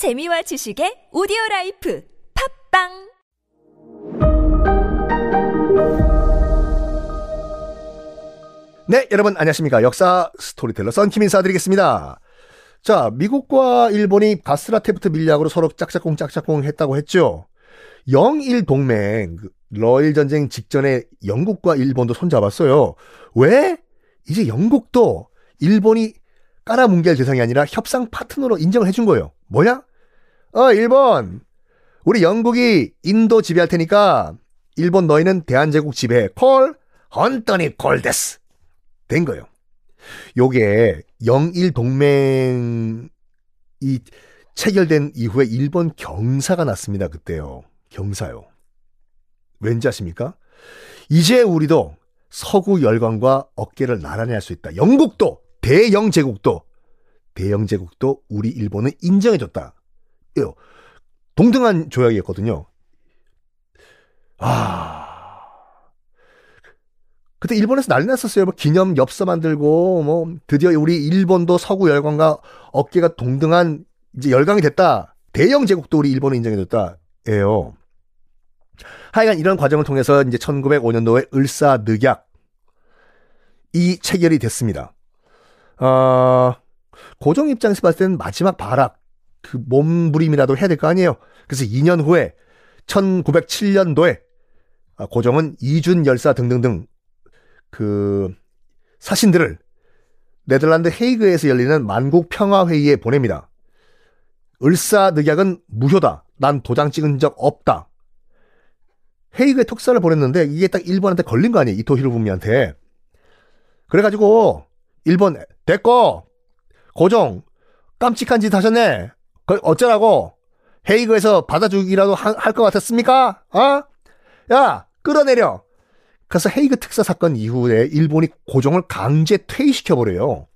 재미와 지식의 오디오 life 팟빵 네, 여러분 안녕하십니까. 역사 스토리텔러 썬킴 인사드리겠습니다. 자, 미국과 일본이 가쓰라 태프트 밀약으로 서로 짝짝꿍 짝짝꿍 했다고 했죠. 영일 동맹, 그 러일 전쟁 직전에 영국과 일본도 손잡았어요. 왜? 이제 영국도 일본이 깔아뭉갤 대상이 아니라 협상 파트너로 인정을 해준 거예요. 뭐냐? 어, 일본. 우리 영국이 인도 지배할 테니까 일본 너희는 대한제국 지배 콜 헌터니 콜데스 된 거예요. 요게 영일 동맹이 체결된 이후에 일본 경사가 났습니다. 그때요. 경사요. 왠지 아십니까? 이제 우리도 서구 열강과 어깨를 나란히 할 수 있다. 영국도 대영 제국도 대영 제국도 우리 일본을 인정해줬다. 요 동등한 조약이었거든요. 아. 그때 일본에서 난리 났었어요. 뭐 기념 엽서 만들고 뭐 드디어 우리 일본도 서구 열강과 어깨가 동등한 이제 열강이 됐다. 대영 제국도 우리 일본을 인정해줬다 예요. 하여간 이런 과정을 통해서 이제 1905년도에 을사늑약 이 체결이 됐습니다. 어, 고종 입장에서 봤을 때는 마지막 발악, 그 몸부림이라도 해야 될 거 아니에요. 그래서 2년 후에 1907년도에 아, 고종은 이준 열사 등등등 그 사신들을 네덜란드 헤이그에서 열리는 만국 평화 회의에 보냅니다. 을사늑약은 무효다. 난 도장 찍은 적 없다. 헤이그에 특사를 보냈는데 이게 딱 일본한테 걸린 거 아니에요. 이토 히로부미한테. 그래가지고 일본 됐고 고종 깜찍한 짓 하셨네. 어쩌라고 헤이그에서 받아주기라도 할 것 같았습니까? 어? 야 끌어내려. 그래서 헤이그 특사 사건 이후에 일본이 고종을 강제 퇴위시켜버려요.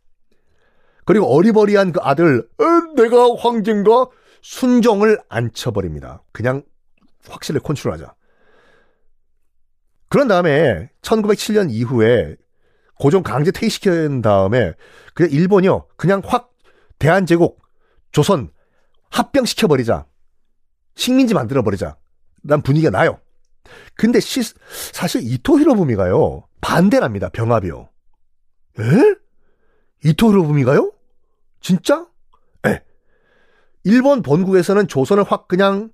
그리고 어리버리한 그 아들 어, 내가 황제인가 순종을 앉혀버립니다. 그냥 확실히 컨트롤하자. 그런 다음에 1907년 이후에 고종 강제 퇴위시킨 다음에 그냥 일본이요 그냥 확 대한제국 조선 합병시켜버리자 식민지 만들어버리자 난 분위기가 나요 근데 시, 사실 이토 히로부미가요 반대랍니다 병합이요 에? 이토 히로부미가요? 진짜? 에 일본 본국에서는 조선을 확 그냥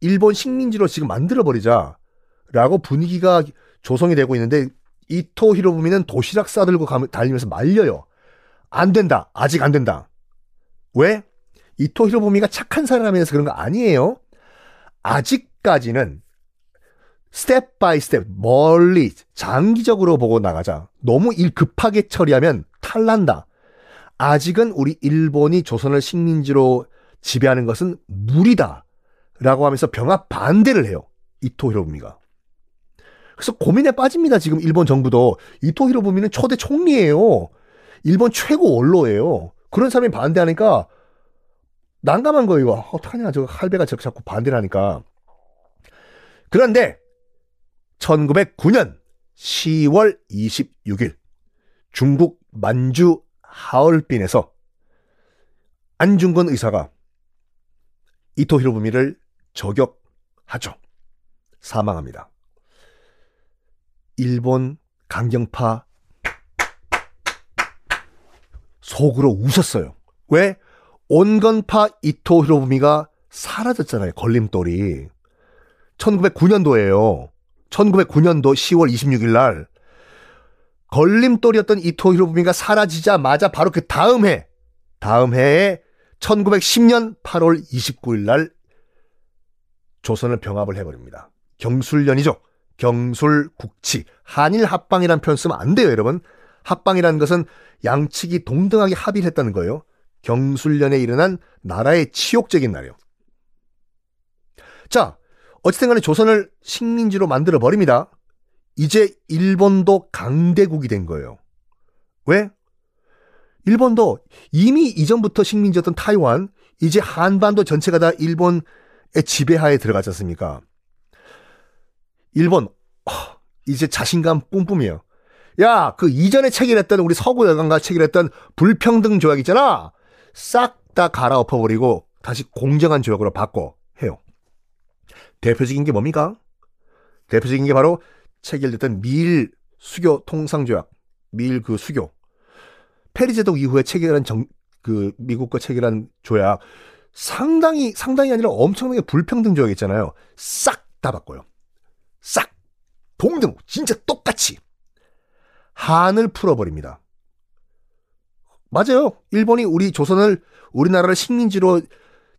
일본 식민지로 지금 만들어버리자 라고 분위기가 조성이 되고 있는데 이토 히로부미는 도시락 싸들고 달리면서 말려요. 안 된다. 아직 안 된다. 왜? 이토 히로부미가 착한 사람이라서 그런 거 아니에요. 아직까지는 step by step 멀리 장기적으로 보고 나가자. 너무 일 급하게 처리하면 탈난다. 아직은 우리 일본이 조선을 식민지로 지배하는 것은 무리다. 라고 하면서 병합 반대를 해요. 이토 히로부미가. 그래서 고민에 빠집니다. 지금 일본 정부도 이토 히로부미는 초대 총리예요. 일본 최고 원로예요. 그런 사람이 반대하니까 난감한 거예요. 어떡하냐. 저 할배가 자꾸 반대를 하니까. 그런데 1909년 10월 26일 중국 만주 하얼빈에서 안중근 의사가 이토 히로부미를 저격하죠. 사망합니다. 일본 강경파 속으로 웃었어요. 왜? 온건파 이토 히로부미가 사라졌잖아요. 걸림돌이. 1909년도에요. 1909년도 10월 26일 날 걸림돌이었던 이토 히로부미가 사라지자마자 바로 그 다음 해 다음 해에 1910년 8월 29일 날 조선을 병합을 해버립니다. 경술년이죠. 경술, 국치, 한일 합방이라는 표현 쓰면 안 돼요, 여러분. 합방이라는 것은 양측이 동등하게 합의를 했다는 거예요. 경술련에 일어난 나라의 치욕적인 날이요. 자, 어쨌든 간에 조선을 식민지로 만들어 버립니다. 이제 일본도 강대국이 된 거예요. 왜? 일본도 이미 이전부터 식민지였던 타이완, 이제 한반도 전체가 다 일본의 지배하에 들어가지 않습니까? 일본 이제 자신감 뿜뿜이에요. 야, 그 이전에 체결했던 우리 서구 여강과 체결했던 불평등 조약 있잖아. 싹 다 갈아엎어버리고 다시 공정한 조약으로 바꿔 해요. 대표적인 게 뭡니까? 대표적인 게 바로 체결됐던 미일 수교 통상조약, 미일 그 수교. 페리 제독 이후에 체결한 정, 그 미국과 체결한 조약 상당히 상당히 아니라 엄청나게 불평등 조약 있잖아요. 싹 다 바꿔요. 싹 동등 진짜 똑같이 한을 풀어버립니다. 맞아요. 일본이 우리 조선을 우리나라를 식민지로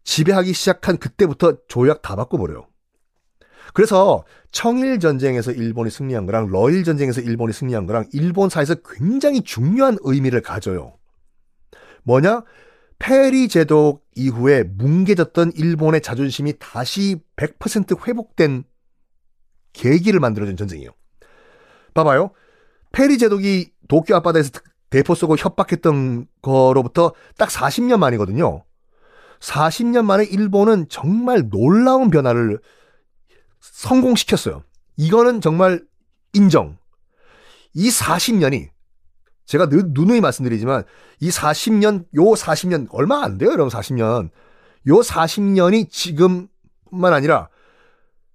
지배하기 시작한 그때부터 조약 다 바꿔버려요. 그래서 청일 전쟁에서 일본이 승리한 거랑 러일 전쟁에서 일본이 승리한 거랑 일본사에서 굉장히 중요한 의미를 가져요. 뭐냐? 페리 제독 이후에 뭉개졌던 일본의 자존심이 다시 100% 회복된 계기를 만들어준 전쟁이에요. 봐봐요. 페리 제독이 도쿄 앞바다에서 대포 쏘고 협박했던 거로부터 딱 40년 만이거든요. 40년 만에 일본은 정말 놀라운 변화를 성공시켰어요. 이거는 정말 인정. 이 40년이 제가 늘 누누이 말씀드리지만 이 40년 요 40년 얼마 안 돼요, 여러분 40년. 요 40년이 지금만 아니라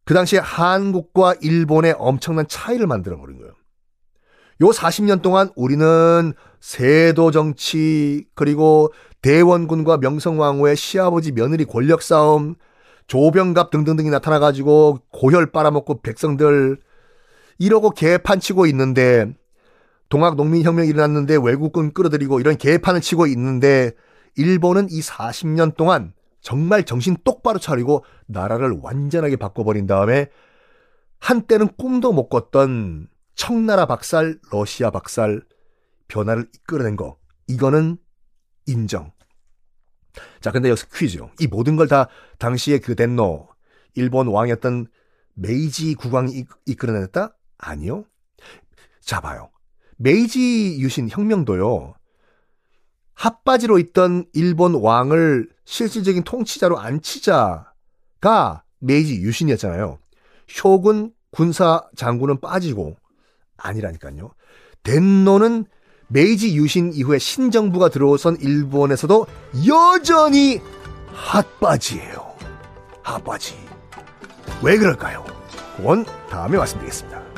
그 당시에 한국과 일본의 엄청난 차이를 만들어 버린 거예요. 요 40년 동안 우리는 세도 정치 그리고 대원군과 명성왕후의 시아버지 며느리 권력 싸움 조병갑 등등등이 나타나가지고 고혈 빨아먹고 백성들 이러고 개판 치고 있는데 동학 농민혁명이 일어났는데 외국군 끌어들이고 이런 개판을 치고 있는데 일본은 이 40년 동안 정말 정신 똑바로 차리고 나라를 완전하게 바꿔버린 다음에 한때는 꿈도 못 꿨던 청나라 박살, 러시아 박살 변화를 이끌어낸 거. 이거는 인정. 자, 근데 여기서 퀴즈요. 이 모든 걸 다 당시에 그 덴노, 일본 왕이었던 메이지 국왕이 이끌어냈다? 아니요. 자, 봐요. 메이지 유신 혁명도요. 핫바지로 있던 일본 왕을 실질적인 통치자로 앉히자가 메이지 유신이었잖아요. 쇼군 군사 장군은 빠지고 아니라니까요. 덴노는 메이지 유신 이후에 신정부가 들어선 일본에서도 여전히 핫바지예요. 핫바지. 왜 그럴까요? 그건 다음에 말씀드리겠습니다.